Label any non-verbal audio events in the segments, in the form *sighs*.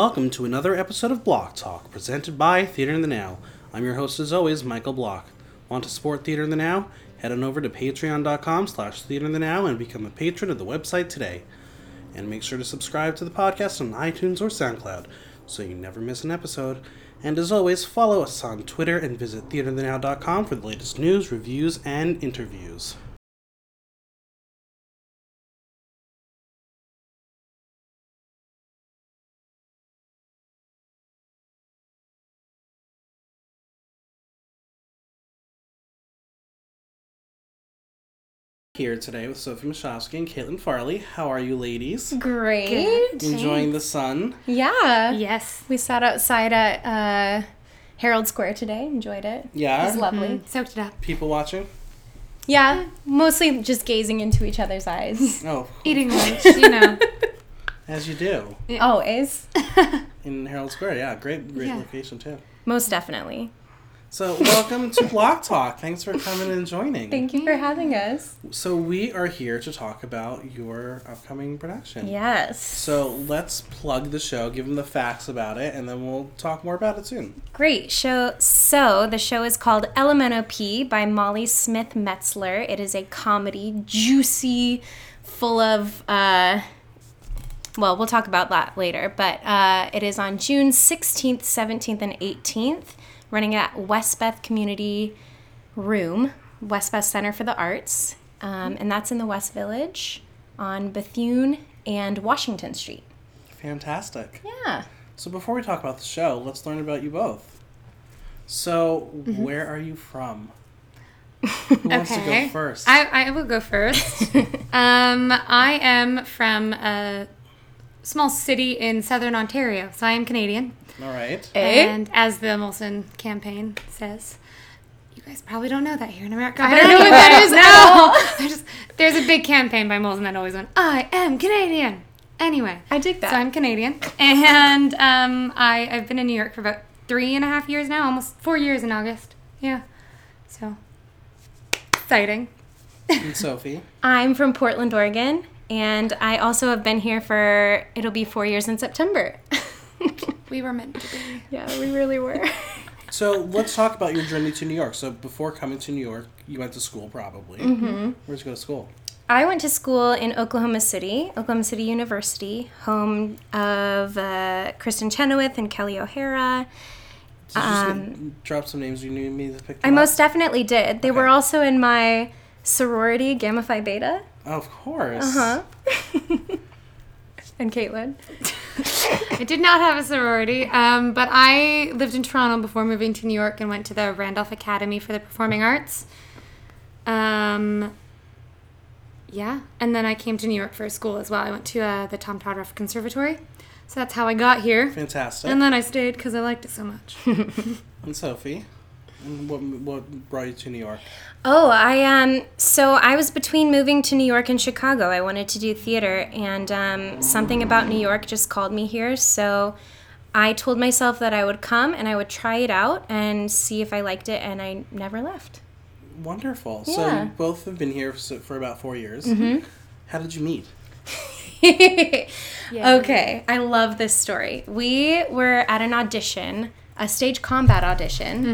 Welcome to another episode of Block Talk, presented by Theater in the Now. I'm your host, as always, Michael Block. Want to support Theater in the Now? Head on over to patreon.com slash theater in the now and become a patron of the website today. And make sure to subscribe to the podcast on iTunes or SoundCloud so you never miss an episode. And as always, follow us on Twitter and visit theaterinthenow.com for the latest news, reviews, and interviews. Here today with Sophie Mashowski and Caitlin Farley. How are you, ladies? Great. Enjoying the sun? Yeah. Yes. We sat outside at uh, Herald Square today. Enjoyed it. Yeah. It was lovely. Mm, soaked it up. People watching? Yeah. Mostly just gazing into each other's eyes. *laughs* Oh, Eating lunch, *laughs* you know. as you do. Always. *laughs* In Herald Square, yeah. Great, great Yeah. location, too. Most definitely. So, welcome to Block Talk. Thanks for coming and joining. Thank you for having us. So, we are here to talk about your upcoming production. Yes. So, let's plug the show, give them the facts about it, and then we'll talk more about it soon. Great show. So the show is called LMNOP by Molly Smith Metzler. It is a comedy, juicy, full of. Uh, well, we'll talk about that later, but uh, it is on June 16th, 17th, and 18th, running at Westbeth Community Room, Westbeth Center for the Arts, um, and that's in the West Village on Bethune and Washington Street. Fantastic. Yeah. So, before we talk about the show, let's learn about you both. So, Mm-hmm. where are you from? *laughs* Who wants to go Okay. first? I, I will go first. *laughs* um, I am from a small city in southern Ontario, so I am Canadian. All right. Eh? And as the Molson campaign says, you guys probably don't know that here in America. I don't know what that know is that now. There's, there's a big campaign by Molson that always went, I am Canadian. Anyway. I dig that. So I'm Canadian, and um, I I've been in New York for about three and a half years now, almost four years in August. Yeah, so exciting. And Sophie. *laughs* I'm from Portland, Oregon, and I also have been here for it'll be four years in September. *laughs* We were meant to be. yeah, we really were. *laughs* So, let's talk about your journey to New York. So, before coming to New York, you went to school probably. Mm-hmm. Where'd you go to school? I went to school in Oklahoma City, Oklahoma City University, home of uh, Kristin Chenoweth and Kelly O'Hara. Did you drop some names you knew me to pick Um, I up? most definitely did. They were also in my sorority, Gamma Phi Beta. Of course. Uh Huh? *laughs* and Caitlin. I did not have a sorority, um, but I lived in Toronto before moving to New York and went to the Randolph Academy for the Performing Arts. Um, yeah, and then I came to New York for school as well. I went to uh, the Tom Todoroff Conservatory, so that's how I got here. Fantastic. And then I stayed because I liked it so much. *laughs* And Sophie. And what, what brought you to New York? Oh, I um so I was between moving to New York and Chicago. I wanted to do theater and um, something about New York just called me here. So I told myself that I would come and I would try it out and see if I liked it and I never left. Wonderful. So, you both have been here for, for about four years. Mm-hmm. How did you meet? *laughs* Okay, I love this story. We were at an audition, a stage combat audition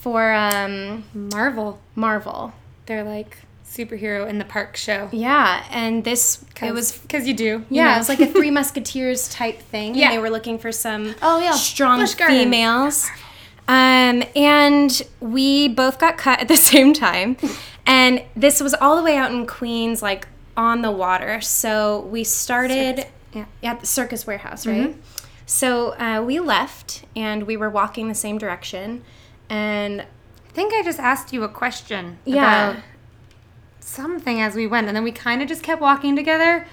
for um, Marvel, Marvel. they're like superhero in the park show. Yeah, and this it was because you do. you Yeah, know. it was like a *laughs* Three Musketeers type thing. Yeah. And they were looking for some Oh, yeah. strong females. Um, and we both got cut at the *laughs* same time. And this was all the way out in Queens, like on the water. So we started Yeah. at the Circus Warehouse, right? So uh, we left and we were walking the same direction. And I think I just asked you a question Yeah. about something as we went, and then we kind of just kept walking together.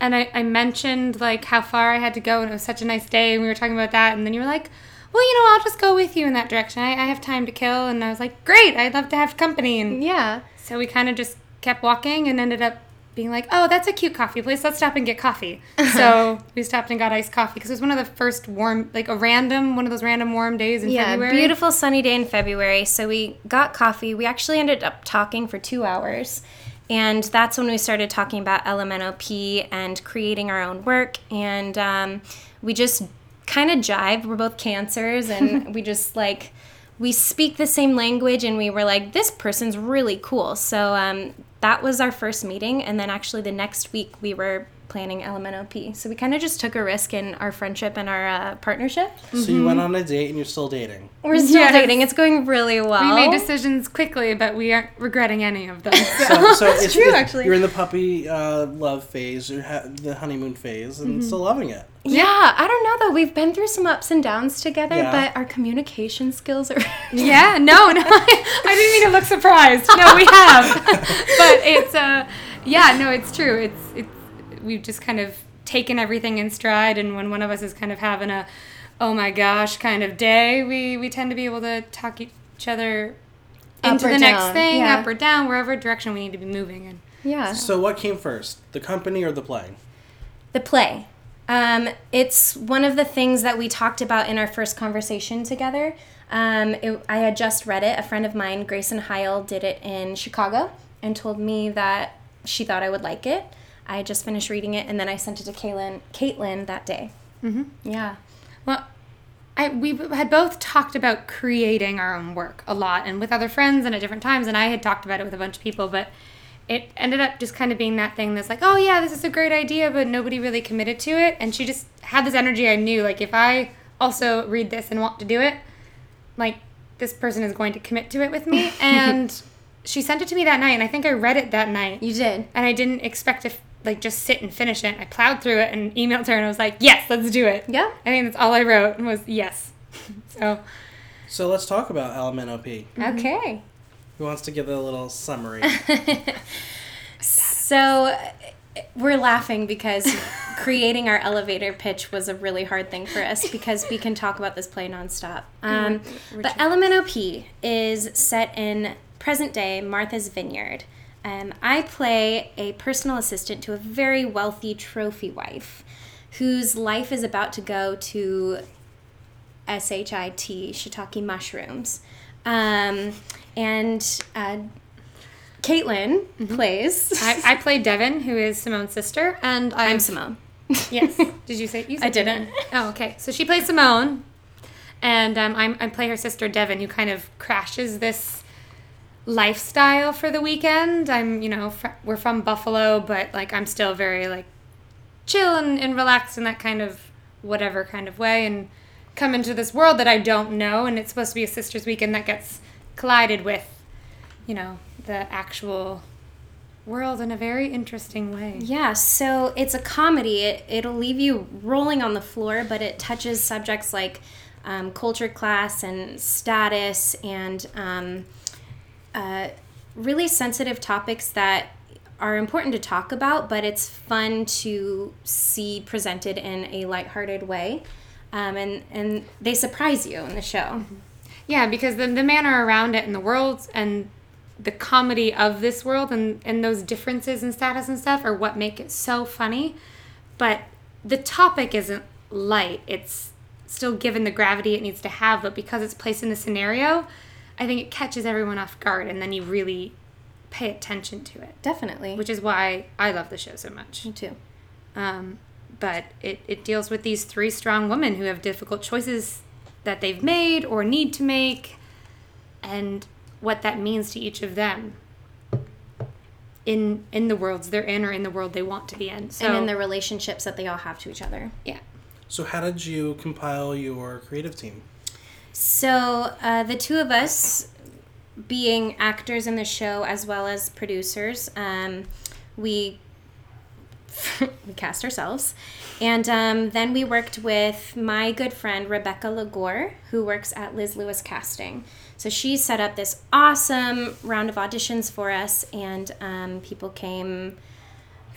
And I, I mentioned like how far I had to go, and it was such a nice day, and we were talking about that. And then you were like, "Well, you know, I'll just go with you in that direction. I, I have time to kill." And I was like, "Great, I'd love to have company." And yeah. so we kind of just kept walking, and ended up being like, "Oh, that's a cute coffee place. Let's stop and get coffee." *laughs* so we stopped and got iced coffee because it was one of the first warm, like a random, one of those random warm days in Yeah, February. beautiful sunny day in February. So we got coffee. We actually ended up talking for two hours. And that's when we started talking about LMNOP and creating our own work. And um, we just kind of jived. We're both cancers, and *laughs* we just like, we speak the same language, and we were like, this person's really cool. So um, that was our first meeting. And then actually, the next week, we were planning LMNOP. So we kind of just took a risk in our friendship and our uh, partnership. So you went on a date and you're still dating. We're still Yes. dating. It's going really well. We made decisions quickly, but we aren't regretting any of them. *laughs* So. So, so it's, true, it's- actually. You're in the puppy uh, love phase, you're ha- the honeymoon phase, and Mm-hmm. still loving it. Yeah, I don't know though. We've been through some ups and downs together, Yeah. but our communication skills are. *laughs* Yeah, no, no, I, *laughs* I didn't mean to look surprised. No, we have, but it's uh, yeah, no, it's true. It's it's we've just kind of taken everything in stride, and when one of us is kind of having a, oh my gosh, kind of day, we we tend to be able to talk each other into or the next thing, yeah. up or down, wherever direction we need to be moving in. yeah. So what came first, the company or the play? The play. Um, it's one of the things that we talked about in our first conversation together. Um, it, I had just read it. A friend of mine, Grayson Heil, did it in Chicago and told me that she thought I would like it. I just finished reading it, and then I sent it to Caitlin, Caitlin that day. Mm-hmm. Yeah. Well, I we had both talked about creating our own work a lot, and with other friends and at different times. And I had talked about it with a bunch of people, but it ended up just kind of being that thing that's like, oh yeah, this is a great idea, but nobody really committed to it. And she just had this energy. I knew like if I also read this and want to do it, like this person is going to commit to it with me. *laughs* And she sent it to me that night, and I think I read it that night You did. and I didn't expect to like just sit and finish it. I plowed through it and emailed her and I was like, "Yes, let's do it." Yeah. I think that's all I wrote was yes. *laughs* so So let's talk about LMNOP. Okay. Who wants to give a little summary? *laughs* So we're laughing because *laughs* creating our elevator pitch was a really hard thing for us because we can talk about this play nonstop. Um, but LMNOP is set in present day Martha's Vineyard. Um, I play a personal assistant to a very wealthy trophy wife whose life is about to go to SHIT, shiitake mushrooms. Um, and uh, Caitlin plays. I, I played Devin, who is Simone's sister, and i I'm Simone. *laughs* Yes. Did you say you? Said I didn't. Devin. Oh, okay. So she plays Simone, and um, I'm, I play her sister Devin, who kind of crashes this lifestyle for the weekend. I'm, you know, fr- we're from Buffalo, but like I'm still very like chill and, and relaxed in that kind of whatever kind of way, and come into this world that I don't know, and it's supposed to be a sisters weekend that gets collided with, you know, the actual world in a very interesting way. Yeah, so it's a comedy. It, it'll leave you rolling on the floor, but it touches subjects like um, culture class and status and um, uh, really sensitive topics that are important to talk about, but it's fun to see presented in a lighthearted way. Um, and, and they surprise you in the show. Yeah, because the, the manner around it and the world and the comedy of this world and, and those differences in status and stuff are what make it so funny. But the topic isn't light. It's still given the gravity it needs to have, but because it's placed in the scenario, I think it catches everyone off guard and then you really pay attention to it. Definitely. Which is why I love the show so much. Me too. Um, but it, it deals with these three strong women who have difficult choices that they've made or need to make and what that means to each of them in in the worlds they're in or in the world they want to be in. So and in the relationships that they all have to each other. yeah. so how did you compile your creative team? So uh, the two of us, being actors in the show as well as producers, um, we *laughs* we cast ourselves, and um, then we worked with my good friend Rebecca Lagore, who works at Liz Lewis Casting. So she set up this awesome round of auditions for us, and um, people came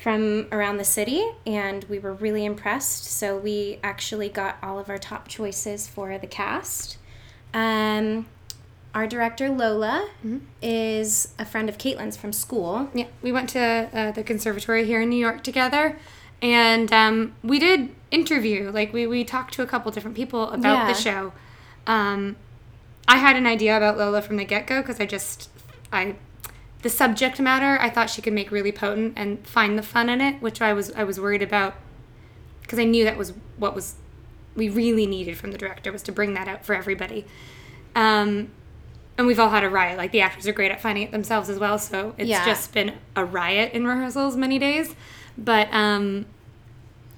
from around the city and we were really impressed. So we actually got all of our top choices for the cast. Um, our director Lola is a friend of Caitlin's from school. Yeah, we went to uh, the conservatory here in New York together, and um, we did interview. Like we we talked to a couple different people about Yeah. the show. Um, I had an idea about Lola from the get go because I just I the subject matter I thought she could make really potent and find the fun in it, which I was I was worried about because I knew that was what was we really needed from the director was to bring that out for everybody. Um, and we've all had a riot. Like the actors are great at finding it themselves as well, so it's Yeah. just been a riot in rehearsals many days. But um,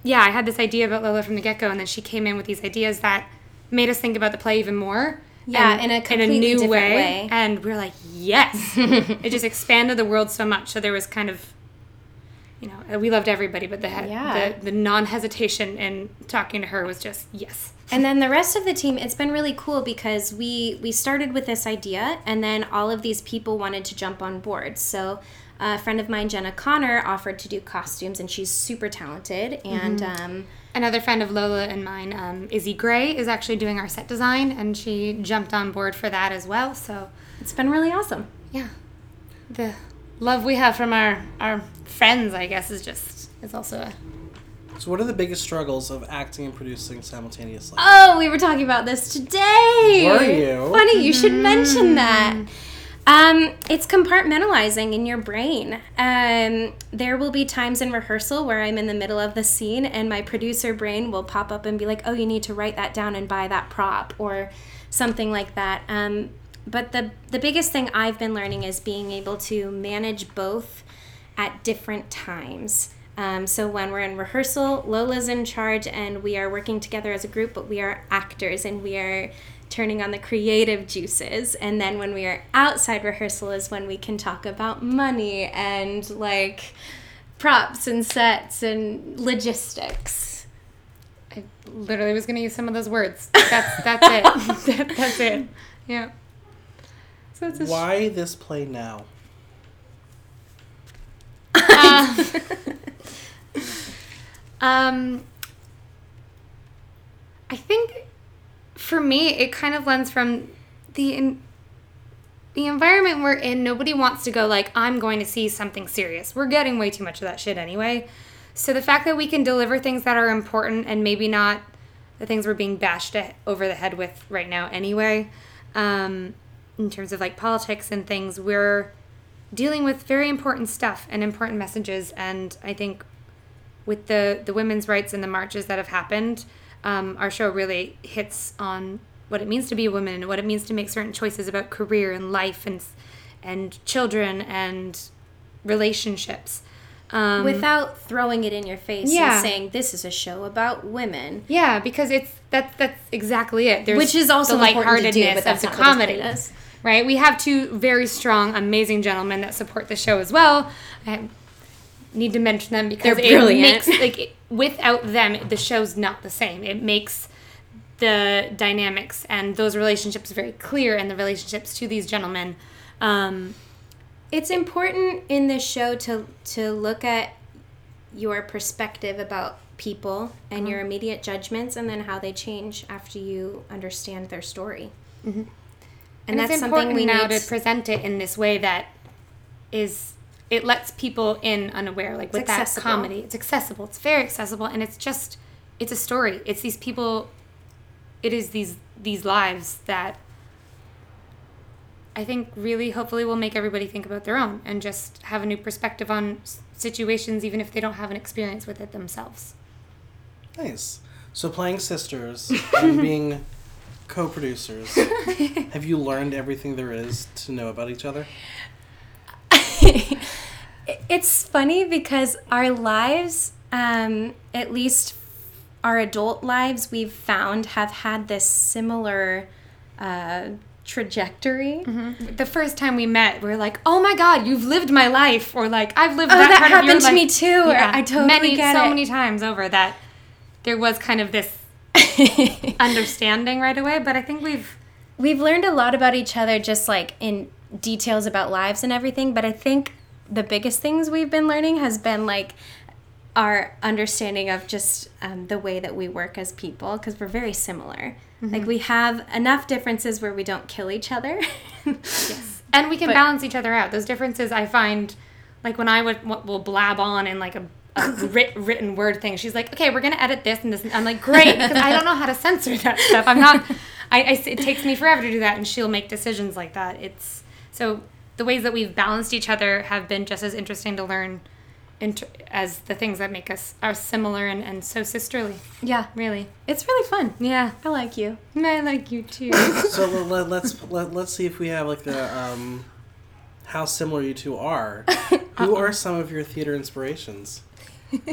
yeah, I had this idea about Lola from the get go, and then she came in with these ideas that made us think about the play even more. Yeah, in a completely different way. And we are like, yes, *laughs* it just expanded the world so much. So there was kind of, you know, we loved everybody, but the Yeah. the, the non hesitation in talking to her was just yes. And then the rest of the team, it's been really cool because we we started with this idea, and then all of these people wanted to jump on board. So a friend of mine, Jenna Connor, offered to do costumes, and she's super talented. And um, Another friend of Lola and mine, um, Izzy Gray, is actually doing our set design, and she jumped on board for that as well. So it's been really awesome. yeah, the love we have from our our friends, I guess, is just is also a So, what are the biggest struggles of acting and producing simultaneously? Oh, we were talking about this today. Were you? Funny, you should mention that. Um, it's compartmentalizing in your brain. Um, there will be times in rehearsal where I'm in the middle of the scene and my producer brain will pop up and be like, oh, you need to write that down and buy that prop or something like that. Um, but the, the biggest thing I've been learning is being able to manage both at different times. Um, so when we're in rehearsal, Lola's in charge and we are working together as a group, but we are actors and we are turning on the creative juices. And then when we are outside rehearsal is when we can talk about money and like props and sets and logistics. I literally was going to use some of those words. That's that's it. that, *laughs* *laughs* that's it. Yeah. So it's a sh- Why this play now? Uh, *laughs* um, I think for me, it kind of lends from the in, the environment we're in. Nobody wants to go like, I'm going to see something serious. We're getting way too much of that shit anyway. So the fact that we can deliver things that are important and maybe not the things we're being bashed over the head with right now anyway, um, in terms of like politics and things, we're dealing with very important stuff and important messages. And I think with the the women's rights and the marches that have happened, um, our show really hits on what it means to be a woman and what it means to make certain choices about career and life and and children and relationships. Um, Without throwing it in your face Yeah. and saying this is a show about women. yeah, because it's that's that's exactly it. There's Which is also the to do, but that's of not the what this play comedy. Right? We have two very strong, amazing gentlemen that support the show as well. I need to mention them because They're it brilliant. makes like it- without them, the show's not the same. It makes the dynamics and those relationships very clear, and the relationships to these gentlemen. Um, It's important in this show to to look at your perspective about people and your immediate judgments and then how they change after you understand their story. And, And, that's it's something we now need to present it in this way that is it lets people in unaware like with that comedy. It's accessible. It's very accessible and it's just it's a story. It's these people it is these these lives that i think really hopefully will make everybody think about their own and just have a new perspective on s- situations even if they don't have an experience with it themselves. Nice. So, playing sisters and *laughs* being co producers, *laughs* have you learned everything there is to know about each other? *laughs* it's funny because our lives, um, at least our adult lives, we've found have had this similar uh, trajectory. the first time we met we are like oh my god you've lived my life or like i've lived Oh, that, that part of your happened to me life." too. I totally many, get so it. many times over that there was kind of this *laughs* understanding right away but i think we've We've learned a lot about each other, just like in details about lives and everything. But I think the biggest things we've been learning has been like our understanding of just um, the way that we work as people, because we're very similar. Like we have enough differences where we don't kill each other. *laughs* yes and we can But- balance each other out those differences i find like when i would will blab on in like a writ, written word thing she's like okay we're gonna edit this and this and i'm like great because i don't know how to censor that stuff i'm not I, I it takes me forever to do that and she'll make decisions like that it's so the ways that we've balanced each other have been just as interesting to learn inter- as the things that make us are similar and, and so sisterly. Yeah. Really. It's really fun. Yeah. I like you. I like you too. *laughs* So let, let's let, let's see if we have like a um, how similar you two are. *laughs* Who are some of your theater inspirations? *laughs*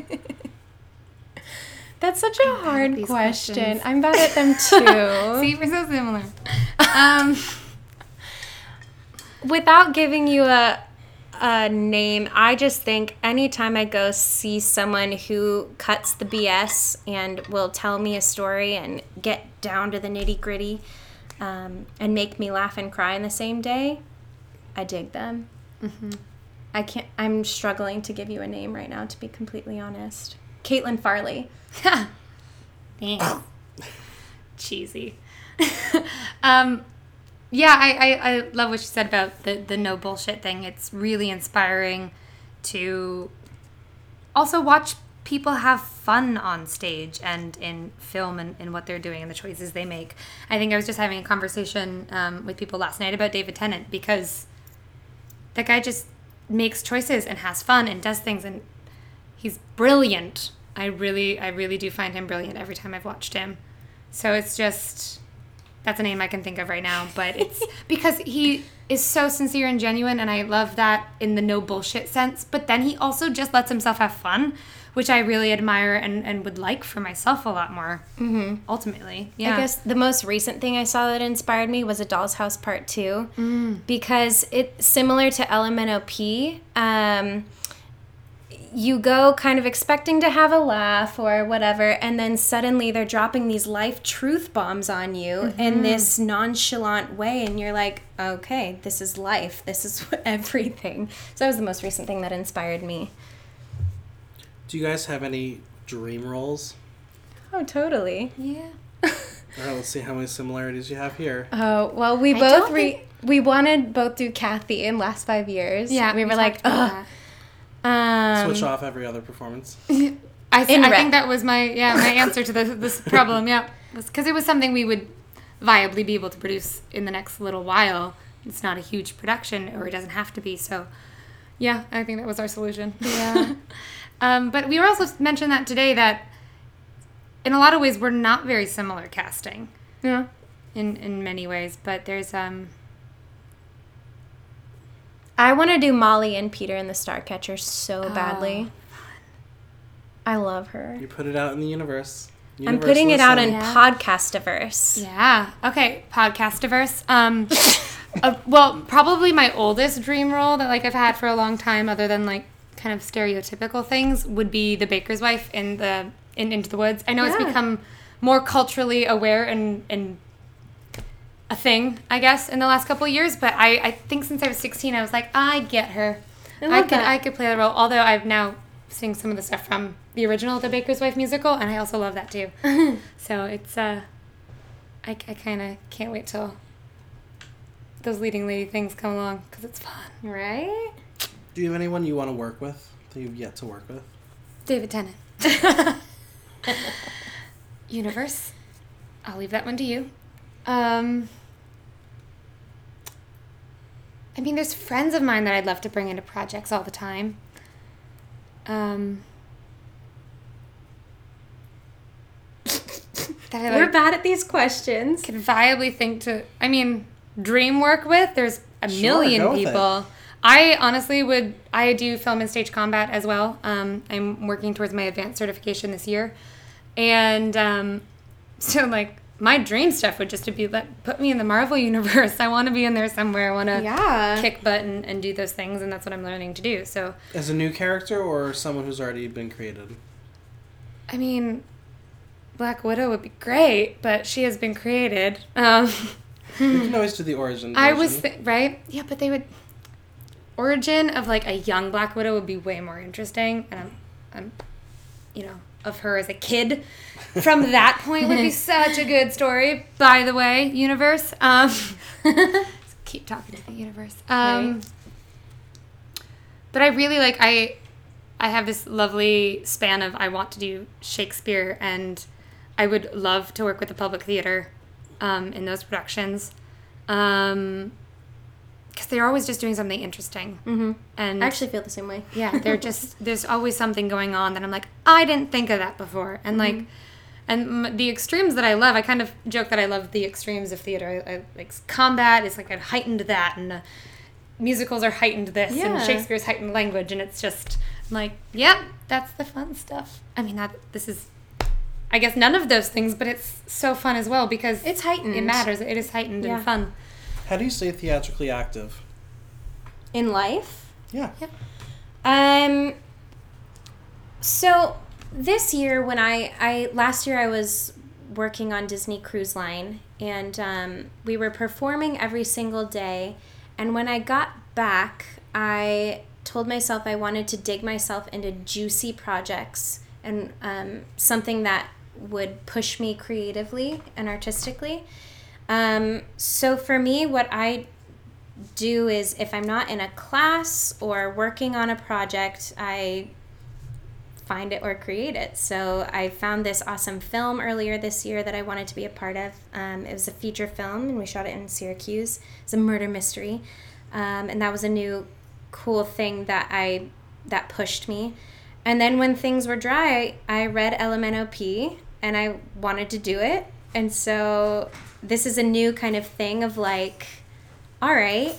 That's such a hard question. questions. I'm bad at them *laughs* too. See, we're so similar. *laughs* Um, Without giving you a a name, I just think anytime I go see someone who cuts the BS and will tell me a story and get down to the nitty gritty, um, and make me laugh and cry in the same day, I dig them. I can't. I'm struggling to give you a name right now, to be completely honest. Caitlin Farley. *laughs* Thanks. Cheesy. *laughs* um, yeah, I, I, I love what you said about the, the no bullshit thing. It's really inspiring to also watch people have fun on stage and in film and, and what they're doing and the choices they make. I think I was just having a conversation um, with people last night about David Tennant because that guy just makes choices and has fun and does things and he's brilliant. I really I really do find him brilliant every time I've watched him. So it's just that's a name I can think of right now, but it's *laughs* because he is so sincere and genuine and I love that in the no bullshit sense, but then he also just lets himself have fun, which I really admire and, and would like for myself a lot more. Mm-hmm. Ultimately, yeah. I guess the most recent thing I saw that inspired me was A Doll's House Part 2 because it's similar to LMNOP. Um, you go kind of expecting to have a laugh or whatever, and then suddenly they're dropping these life truth bombs on you in this nonchalant way, and you're like, okay, this is life. This is *laughs* everything. So that was the most recent thing that inspired me. Do you guys have any dream roles? Oh, totally. yeah. All right, let's see how many similarities you have here. Oh well, we I both don't re- we wanted both do Kathy in last five years. Yeah, we were like, talked ugh. Um, Switch off every other performance. *laughs* I, s- In I think that was my yeah my answer to this this *laughs* problem. Yeah, because it was something we would viably be able to produce in the next little while. It's not a huge production, or it doesn't have to be. So, yeah, I think that was our solution. Yeah. *laughs* um, but we were also mentioned that today that in a lot of ways we're not very similar casting yeah. in in many ways. But there's um I want to do Molly and Peter in the Starcatcher so badly. I love her. You put it out in the universe. I'm Universe putting it out in listen. Yeah. Podcastiverse. Yeah. Okay. Podcastiverse. Um, *laughs* uh, well, probably my oldest dream role that like I've had for a long time, other than like kind of stereotypical things, would be the baker's wife in the in Into the Woods. I know it's become more culturally aware and and a thing, I guess, in the last couple of years. But I I think since I was 16, I was like, I get her. I I, could that. I could play the role. Although I've now seen some of the stuff from the original The Baker's Wife musical, and I also love that too. *laughs* so it's uh, I, I kind of can't wait till those leading lady things come along because it's fun. Right? Do you have anyone you want to work with that you've yet to work with? David Tennant. *laughs* Universe. I'll leave that one to you. Um, I mean, there's friends of mine that I'd love to bring into projects all the time. Um, *laughs* that I We're like, bad at these questions. could viably think to. I mean, dream work with. There's a Sure, million people. with it. People. I honestly would. I do film and stage combat as well. Um, I'm working towards my advanced certification this year, and um, *laughs* so like my dream stuff would just to be let put me in the Marvel *laughs* universe. I want to be in there somewhere. I want to Yeah. kick butt and, and do those things, and that's what I'm learning to do. So As a new character or someone who's already been created? I mean, Black Widow would be great, but she has been created. Um, You can *laughs* always do the origin. I was th- right. Yeah, but they would origin of like a young Black Widow would be way more interesting, and I'm, I'm, you know, of her as a kid. From that point would be *laughs* such a good story. By the way, universe. Um, *laughs* keep talking to the universe. Um, Right. But I really like I, I have this lovely span of I want to do Shakespeare and I would love to work with the public theater um, in those productions. Um, because they're always just doing something interesting. Mm-hmm. And I actually feel the same way. *laughs* yeah, they're just *laughs* there's always something going on that I'm like I didn't think of that before, and like. And the extremes that I love, I kind of joke that I love the extremes of theater. I, I, like combat is like I've heightened that, and uh, musicals are heightened this, Yeah. and Shakespeare's heightened language, and it's just I'm like, yeah, that's the fun stuff. I mean, that this is, I guess, none of those things, but it's so fun as well because It's heightened. It matters. It is heightened Yeah. and fun. How do you stay theatrically active? In life, Yeah. Um. So this year, when I I last year I was working on Disney Cruise Line, and um, we were performing every single day. And when I got back, I told myself I wanted to dig myself into juicy projects and um, something that would push me creatively and artistically. Um, so for me, what I do is if I'm not in a class or working on a project, I find it or create it. So I found this awesome film earlier this year that I wanted to be a part of. Um, it was a feature film, and we shot it in Syracuse. It's a murder mystery, um, and that was a new cool thing that I that pushed me. And then when things were dry, I read LMNOP, and I wanted to do it. And so this is a new kind of thing of like, all right,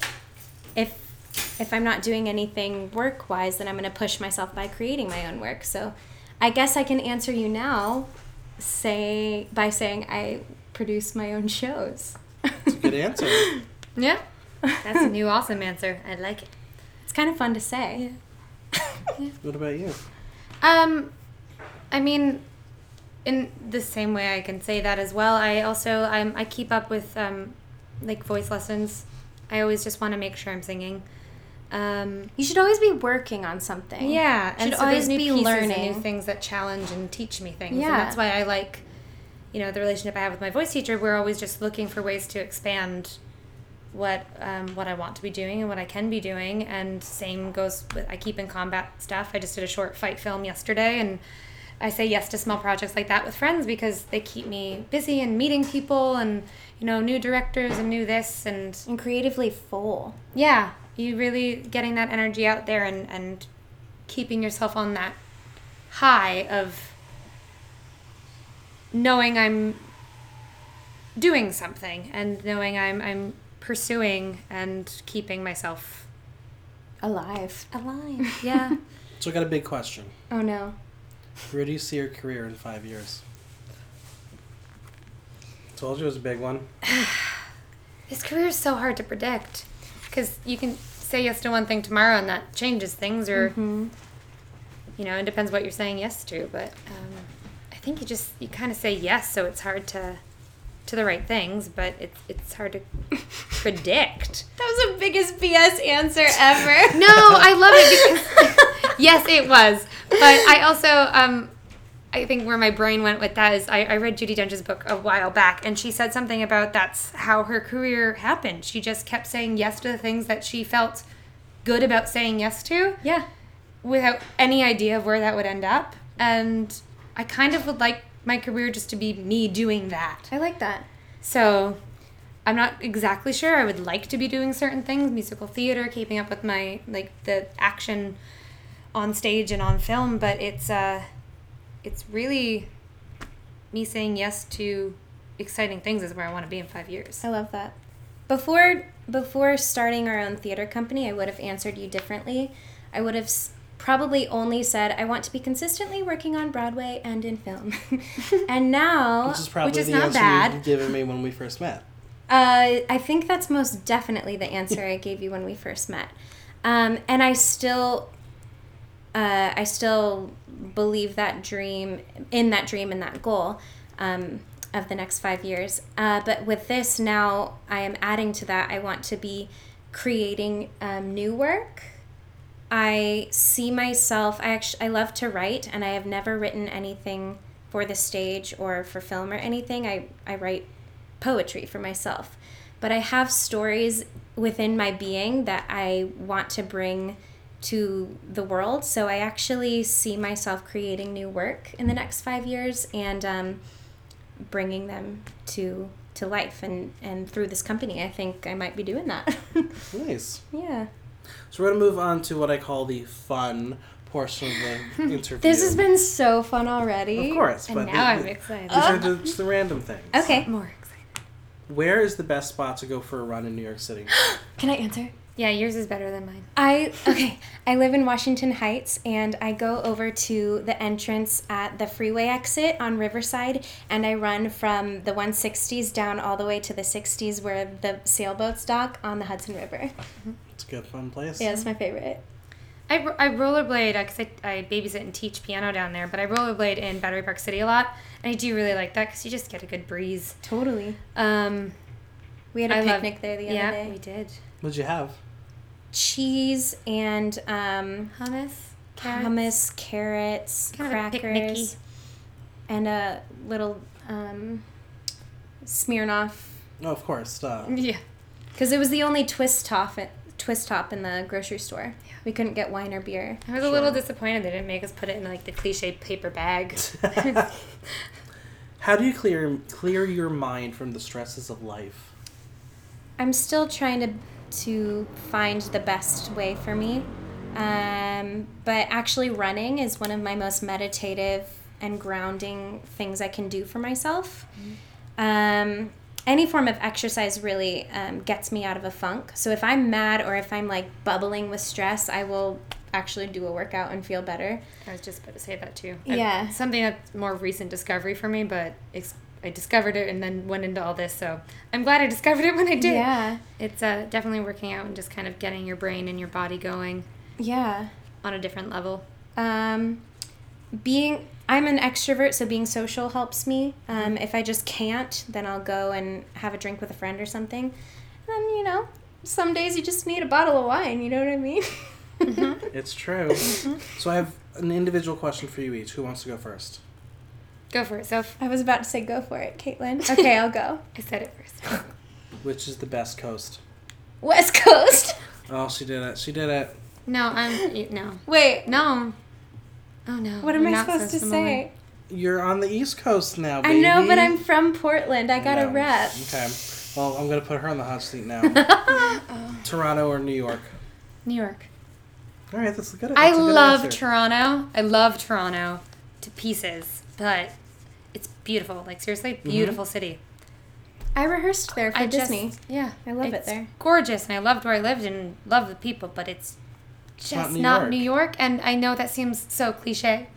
if if I'm not doing anything work wise, then I'm going to push myself by creating my own work. So I guess I can answer you now say by saying I produce my own shows. It's a good answer. *laughs* Yeah, that's a new awesome answer. I like it. It's kind of fun to say. what about you? Um, I mean, in the same way I can say that as well. I also I'm, I keep up with um, like voice lessons. I always just want to make sure I'm singing. Um, You should always be working on something. yeah, and Should so always be and learning. new things that challenge and teach me things. Yeah. and that's why I like, you know, the relationship I have with my voice teacher. We're always just looking for ways to expand what um, what I want to be doing and what I can be doing. And same goes with I keep in combat stuff. I just did a short fight film yesterday, and I say yes to small projects like that with friends because they keep me busy and meeting people and you know new directors and new this and And creatively full. yeah, you really getting that energy out there and, and keeping yourself on that high of knowing I'm doing something and knowing I'm I'm pursuing and keeping myself Alive. alive. Yeah. *laughs* So I got a big question. Oh no. Where do you see your career in five years? Told you it was a big one. *sighs* this career is so hard to predict because you can say yes to one thing tomorrow and that changes things or you know it depends what you're saying yes to but um, i think you just you kind of say yes so it's hard to to the right things but it's it's hard to *laughs* predict That was the biggest BS answer ever. *laughs* no i love it because *laughs* yes it was but i also um I think where my brain went with that is I, I read Judi Dench's book a while back, and she said something about that's how her career happened. She just kept saying yes to the things that she felt good about saying yes to yeah. without any idea of where that would end up. And I kind of would like my career just to be me doing that. I like that. So I'm not exactly sure. I would like to be doing certain things, musical theater, keeping up with my like the action on stage and on film, but it's uh it's really me saying yes to exciting things is where I want to be in 5 years. I love that. Before before starting our own theater company, I would have answered you differently. I would have probably only said I want to be consistently working on Broadway and in film. *laughs* and now, Which is probably is the not answer bad. you've given me when we first met. uh, I think that's most definitely the answer I gave you when we first met. Um, and I still, uh, I still believe that dream, in that dream and that goal um, of the next five years. Uh, but with this now, I am adding to that. I want to be creating um, new work. I see myself. I actually I love to write, and I have never written anything for the stage or for film or anything. I I write poetry for myself, but I have stories within my being that I want to bring to the world. So I actually see myself creating new work in the next five years and um, bringing them to to life and and through this company i think i might be doing that *laughs* Nice. yeah So we're gonna move on to what I call the fun portion of the *laughs* interview. this has been so fun already Of course, And but now the- I'm excited. These are *laughs* the, just the random things. okay More excited. Where is the best spot to go for a run in New York City? *gasps* can i answer Yeah, yours is better than mine. I okay. I live in Washington Heights, and I go over to the entrance at the freeway exit on Riverside, and I run from the 160s down all the way to the 60s where the sailboats dock on the Hudson River. It's a good fun place. Yeah, it's my favorite. I, I rollerblade because I, I babysit and teach piano down there, but I rollerblade in Battery Park City a lot, and I do really like that because you just get a good breeze. Totally. Um, We had a I love- picnic there the other day. yeah, we did. What'd you have? Cheese and um, Hummus, carrots. hummus, carrots, Kind of a picnicky. crackers, and a little um, Smirnoff Oh, of course. Uh, Yeah. Because it was the only twist top twist top in the grocery store. We couldn't get wine or beer. I was a little disappointed they didn't make us put it in like the cliche paper bag. *laughs* *laughs* How do you clear clear your mind from the stresses of life? I'm still trying to to find the best way for me. Um, but actually running is one of my most meditative and grounding things I can do for myself. Um, any form of exercise really um, gets me out of a funk. So if I'm mad or if I'm like bubbling with stress, I will actually do a workout and feel better. I was just about to say that too. I- Yeah. something that's more recent discovery for me, but it's, I discovered it and then went into all this. So I'm glad I discovered it when I did. Yeah. It's uh, definitely working out and just kind of getting your brain and your body going Yeah. on a different level. Um, being I'm an extrovert, so being social helps me. Um, if I just can't, then I'll go and have a drink with a friend or something. And you know, some days you just need a bottle of wine. You know what I mean? It's true. So I have an individual question for you each. Who wants to go first? Go for it, Soph. I was about to say go for it, Caitlin. *laughs* Okay, I'll go. I said it first. *laughs* Which is the best coast? West Coast. *laughs* Oh, she did it. She did it. No, I'm you- no, Wait, no. Oh no. what am we're I not so supposed to similar. say? You're on the East Coast now, I baby. know, but I'm from Portland. I got a No. rep. Okay. Well, I'm gonna put her on the hot seat now. Oh. Toronto or New York? New York. All right, that's good. I that's a good love answer. Toronto. I love Toronto to pieces, but it's beautiful. Like seriously, Mm-hmm. beautiful city. I rehearsed there for I Disney. Just, yeah, I love it there. Gorgeous, and I loved where I lived and love the people, but it's just not not, New New, York. York. And I know that seems so cliche,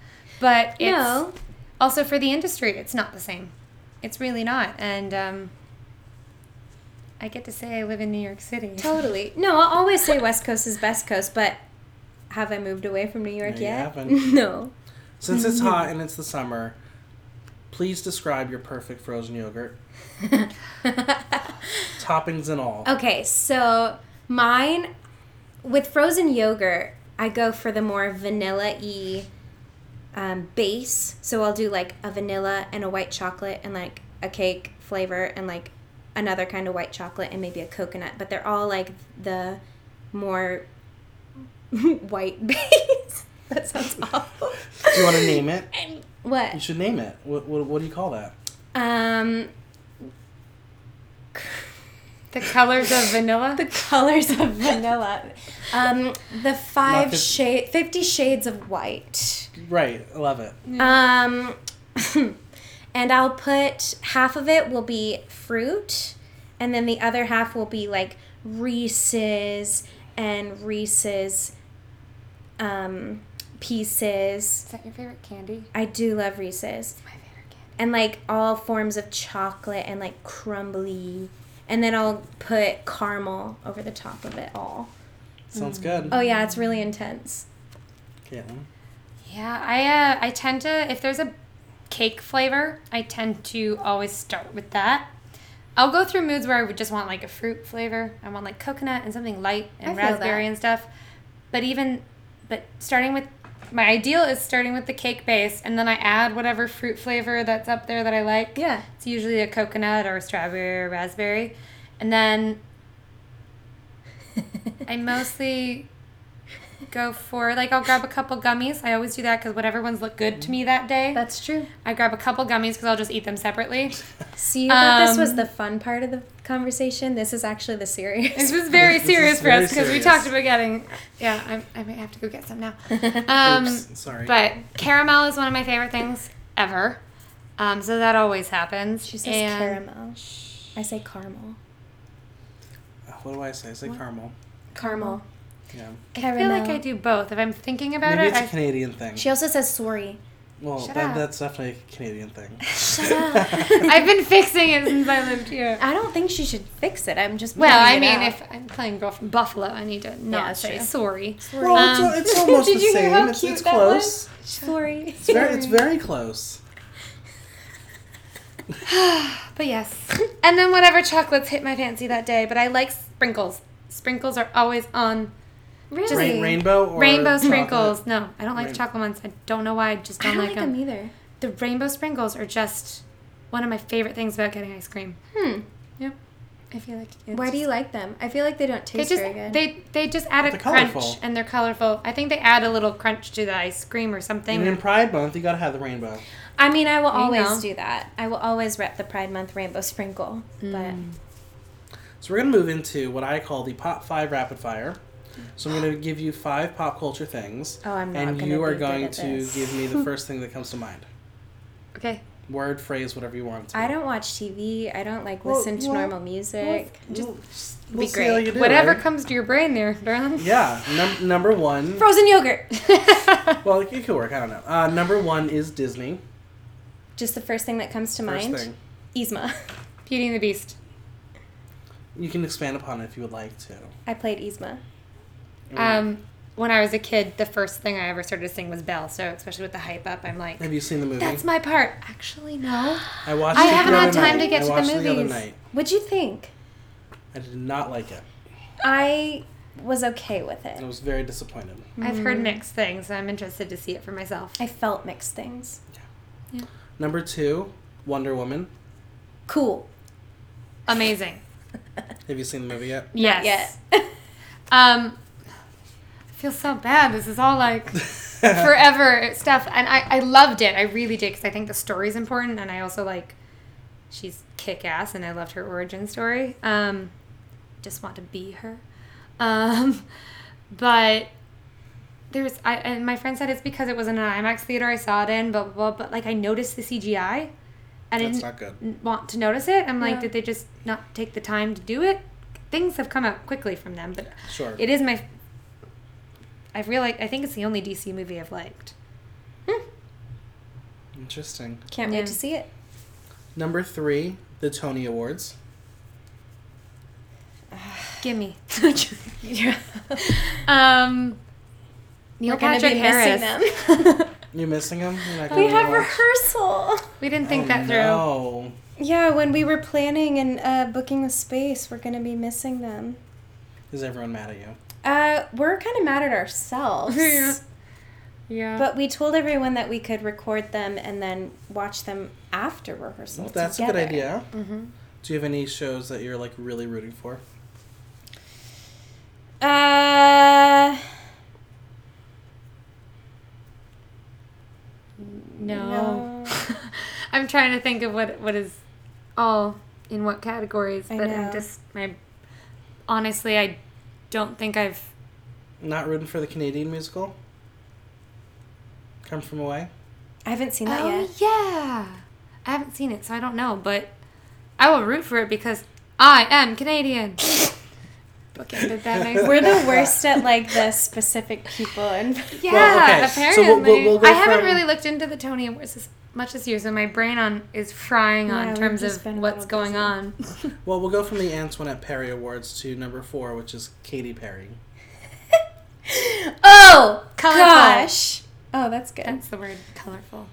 but it's No. also for the industry, it's not the same. It's really not, and um, I get to say I live in New York City. *laughs* Totally. No, I'll always say West Coast is best coast, but have I moved away from New York No, you yet? haven't. *laughs* no. Since it's *laughs* hot and it's the summer, please describe your perfect frozen yogurt, *laughs* toppings and all. Okay, so mine with frozen yogurt, I go for the more vanilla y um, base. So I'll do like a vanilla and a white chocolate and like a cake flavor and like another kind of white chocolate and maybe a coconut. But they're all like the more *laughs* white base. *laughs* that sounds awful. Do you want to name it? You What? You should name it. What, what, what do you call that? Um, The colors of vanilla. *laughs* the colors of vanilla. Um, the five fif- shade, fifty shades of white. Right, I love it. Um, *laughs* and I'll put half of it will be fruit, and then the other half will be like Reese's and Reese's um, pieces. Is that your favorite candy? I do love Reese's. My favorite candy. And like all forms of chocolate and like crumbly. And then I'll put caramel over the top of it all. Sounds good. Oh yeah, it's really intense. Caitlin. Yeah, I uh, I tend to if there's a cake flavor, I tend to always start with that. I'll go through moods where I would just want like a fruit flavor. I want like coconut and something light and raspberry that. and stuff. But even but starting with my ideal is starting with the cake base and then I add whatever fruit flavor that's up there that I like. Yeah. It's usually a coconut or a strawberry or raspberry. And then I mostly go for like I'll grab a couple gummies. I always do that because whatever ones look good to me that day, That's true. I grab a couple gummies because I'll just eat them separately. See, thought this was Um, the fun part of the conversation. This is actually the serious. This was *laughs* very This is serious for us because we talked about getting. Yeah, I, I might have to go get some now. *laughs* Um, Oops, sorry. But caramel is one of my favorite things ever. Um, so that always happens. She says And- caramel. I say caramel. what do I say? I say caramel. Caramel. Yeah. I feel like I do both. If I'm thinking about Maybe it, it's a I, Canadian thing. She also says sorry. Well, Shut that, up. that's definitely a Canadian thing. *laughs* Shut up. *laughs* I've been fixing it since I lived here. I don't think she should fix it. I'm just. Well, I mean, out. if I'm playing girl from Buffalo, I need to not that's say true. sorry. Well, it's, Um, al- it's *laughs* almost the same. it's, it's that close. sorry. It's very, it's very close. *sighs* But yes. and then whatever chocolates hit my fancy that day. But I like sprinkles. Sprinkles are always on. Really? Rain, rainbow or Rainbow sprinkles. No, I don't like Rain- the chocolate ones. I don't know why. I just don't, don't like like them. them either. The rainbow sprinkles are just one of my favorite things about getting ice cream. Hmm. Yep. I feel like. It's Why do you like them? I feel like they don't They taste just very good. they they just add a crunch colorful. and they're colorful. I think they add a little crunch to the ice cream or something. And in Pride Month, you gotta have the rainbow. I mean, I will You always know. do that. I will always rep the Pride Month rainbow sprinkle. But So we're gonna move into what I call the Pop Five Rapid Fire. So I'm gonna give you five pop culture things, oh, I'm not. and gonna you are be good going at to this. give me the *laughs* first thing that comes to mind. okay. Word, phrase, whatever you want it to. I don't watch TV. I don't like Well, listen to well, normal music. Just Just we'll be see how great. you do, Whatever right? comes to your brain there, darling. Yeah. Num- number one. *laughs* frozen yogurt. *laughs* Well, it could work. I don't know. Uh, number one is Disney. Just the first thing that comes to First mind. thing. Yzma. Beauty and the Beast. You can expand upon it if you would like to. I played Yzma. Um, when I was a kid, the first thing I ever started to sing was Belle. So especially with the hype up, I'm like, Have you seen the movie? that's my part. Actually, no. I watched. I it haven't the had other time night. to get I to the watched it the other movies. night. What'd you think? I did not like it. I was okay with it. I it. was very disappointed. I've heard mixed things, so I'm interested to see it for myself. I felt mixed things. Number two, Wonder Woman. Cool. Amazing. Have you seen the movie yet? Yes. Yeah. *laughs* Um, I feel so bad. This is all like *laughs* forever stuff, and I I loved it. I really did because I think the story's important, and I also like she's kick ass, and I loved her origin story. Um, just want to be her. Um, but there's I and my friend said it's because it was in an IMAX theater I saw it in, blah blah blah. But like I noticed the CGI. I That's didn't not good. n- want to notice it. I'm like, Yeah. did they just not take the time to do it? Things have come out quickly from them, but Sure. it is my. I realize I think it's the only DC movie I've liked. Interesting. Can't Yeah. wait to see it. Number three, the Tony Awards. *sighs* Gimme. *laughs* *laughs* um, Neil We're Patrick be Harris. *laughs* missing them. You missing them? You're we gonna have watch? rehearsal. We didn't think Oh, that through. No. Yeah, when we were planning and uh, booking the space, we're gonna be missing them. Is everyone mad at you? Uh, we're kind of mad at ourselves. *laughs* Yeah. Yeah. But we told everyone that we could record them and then watch them after rehearsal. Well, that's a good idea. hmm Do you have any shows that you're like really rooting for? Uh, no. No. *laughs* I'm trying to think of what what is all in what categories, I but know. I'm just my. Honestly, I don't think I've. Not rooting for the Canadian musical? Come From Away? I haven't seen that oh yet. yeah, I haven't seen it, so I don't know. But I will root for it because I am Canadian. *laughs* Bookended that nicely. We're the worst at like the specific people and *laughs* Yeah, Well, okay, so apparently. we'll- we'll- we'll go I haven't from- really looked into the Tony Awards as much this year, so my brain on is frying Yeah, on we've terms of what's going busy. on. *laughs* Well, we'll go from the Antoinette Perry Awards to number four, which is Katy Perry. *laughs* oh Colorful. gosh. Oh, that's good. That's the word, colorful,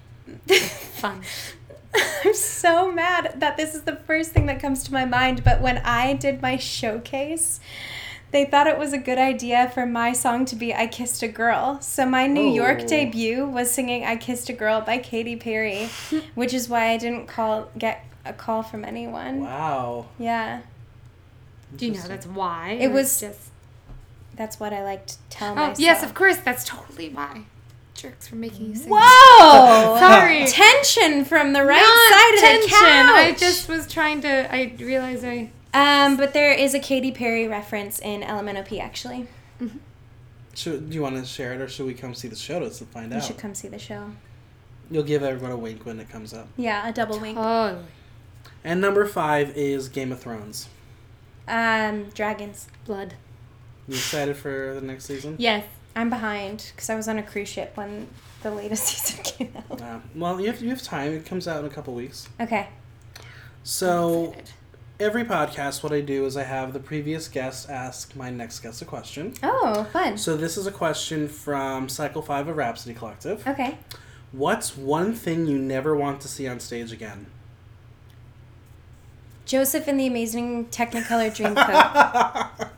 fun. *laughs* I'm so mad that this is the first thing that comes to my mind. But when I did my showcase, they thought it was a good idea for my song to be I Kissed a Girl. So my New York Oh. debut was singing I Kissed a Girl by Katy Perry, *laughs* which is why I didn't call get a call from anyone. Wow. Yeah. Do you know that's why? It was- just That's what I like to tell Oh, myself. yes, of course. That's totally why. Jerks for making you sing. Whoa! Sorry. Tension from the right Not side of the tension. I just was trying to. I realized I. Um, but there is a Katy Perry reference in LMNOP actually. Should, do you want to share it, or should we come see the show to find out? You should come see the show. You'll give everyone a wink when it comes up. Yeah, a double wink. Totally. And number five is Game of Thrones. Um, dragons. Blood. You excited for the next season? Yes. I'm behind because I was on a cruise ship when the latest *laughs* season came out. Uh, well, you have, you have time. It comes out in a couple weeks. Okay. So every podcast, what I do is I have the previous guest ask my next guest a question. Oh, fun. So this is a question from Cycle Five of Rhapsody Collective. Okay. What's one thing you never want to see on stage again? Joseph and the Amazing Technicolor *laughs* Dreamcoat.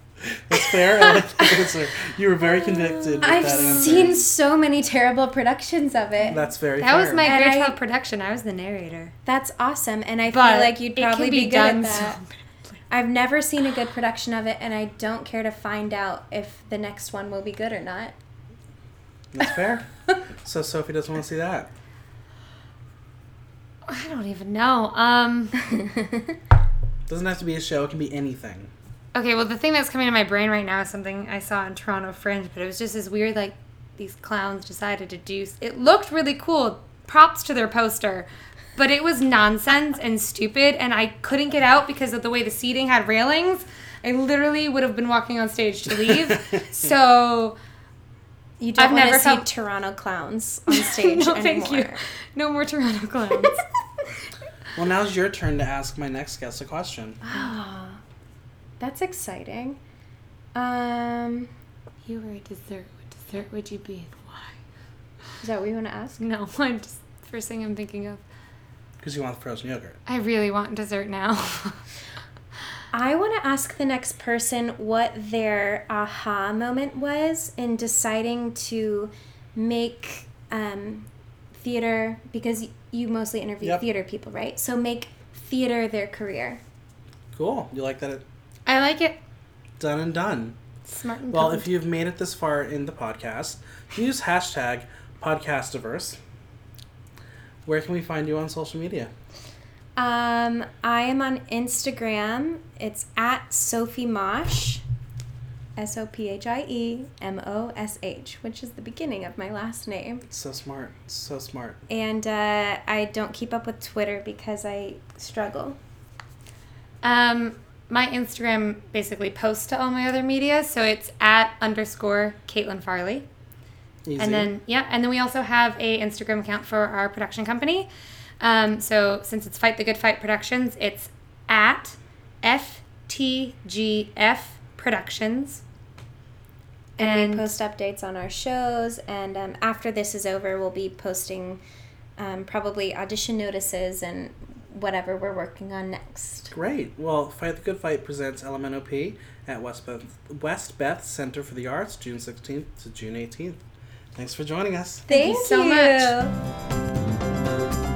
*laughs* That's fair. I like the answer. You were very convicted with I've that seen so many terrible productions of it. That's very That fair. was my And grade 12 production. I was the narrator. That's awesome, and I But feel like you'd probably be be, good done at that. so *laughs* I've never seen a good production of it, and I don't care to find out if the next one will be good or not. That's fair. *laughs* so Sophie doesn't want to see that. I don't even know. Um. *laughs* Doesn't have to be a show. It can be anything. Okay, well, the thing that's coming to my brain right now is something I saw in Toronto Fringe, but it was just this weird, like, these clowns decided to do. It looked really cool. Props to their poster. But it was nonsense and stupid, and I couldn't get out because of the way the seating had railings. I literally would have been walking on stage to leave. so, You don't I've want never to see felt- Toronto clowns on stage no, anymore. thank you. No more Toronto clowns. Well, now's your turn to ask my next guest a question. That's exciting. Um, you were a dessert. What dessert would you be and why? is that what you want to ask? No, *laughs* I'm just first thing I'm thinking of. Because you want frozen yogurt. I really want dessert now. *laughs* I want to ask the next person what their aha moment was in deciding to make um, theater, because you mostly interview Yep. theater people, right? So make theater their career. Cool. You like that? I like it. done and done. Smart and Well, if you've made it this far in the podcast, use hashtag podcastiverse. Where can we find you on social media? Um, I am on Instagram. It's at Sophie Mosh, S O P H I E M O S H, which is the beginning of my last name. So smart. So smart. And uh, I don't keep up with Twitter because I struggle. Um, my Instagram basically posts to all my other media, so it's at underscore Caitlin Farley. Easy. And then yeah, and then we also have a Instagram account for our production company. Um, so since it's Fight the Good Fight Productions, it's at FTGF Productions. And, we post updates on our shows. And um, after this is over, we'll be posting um, probably audition notices and whatever we're working on next. Great. Well, Fight the Good Fight presents LMNOP at Westbeth, West Beth Center for the Arts, June 16th to June 18th. Thanks for joining us. Thank you so much. much.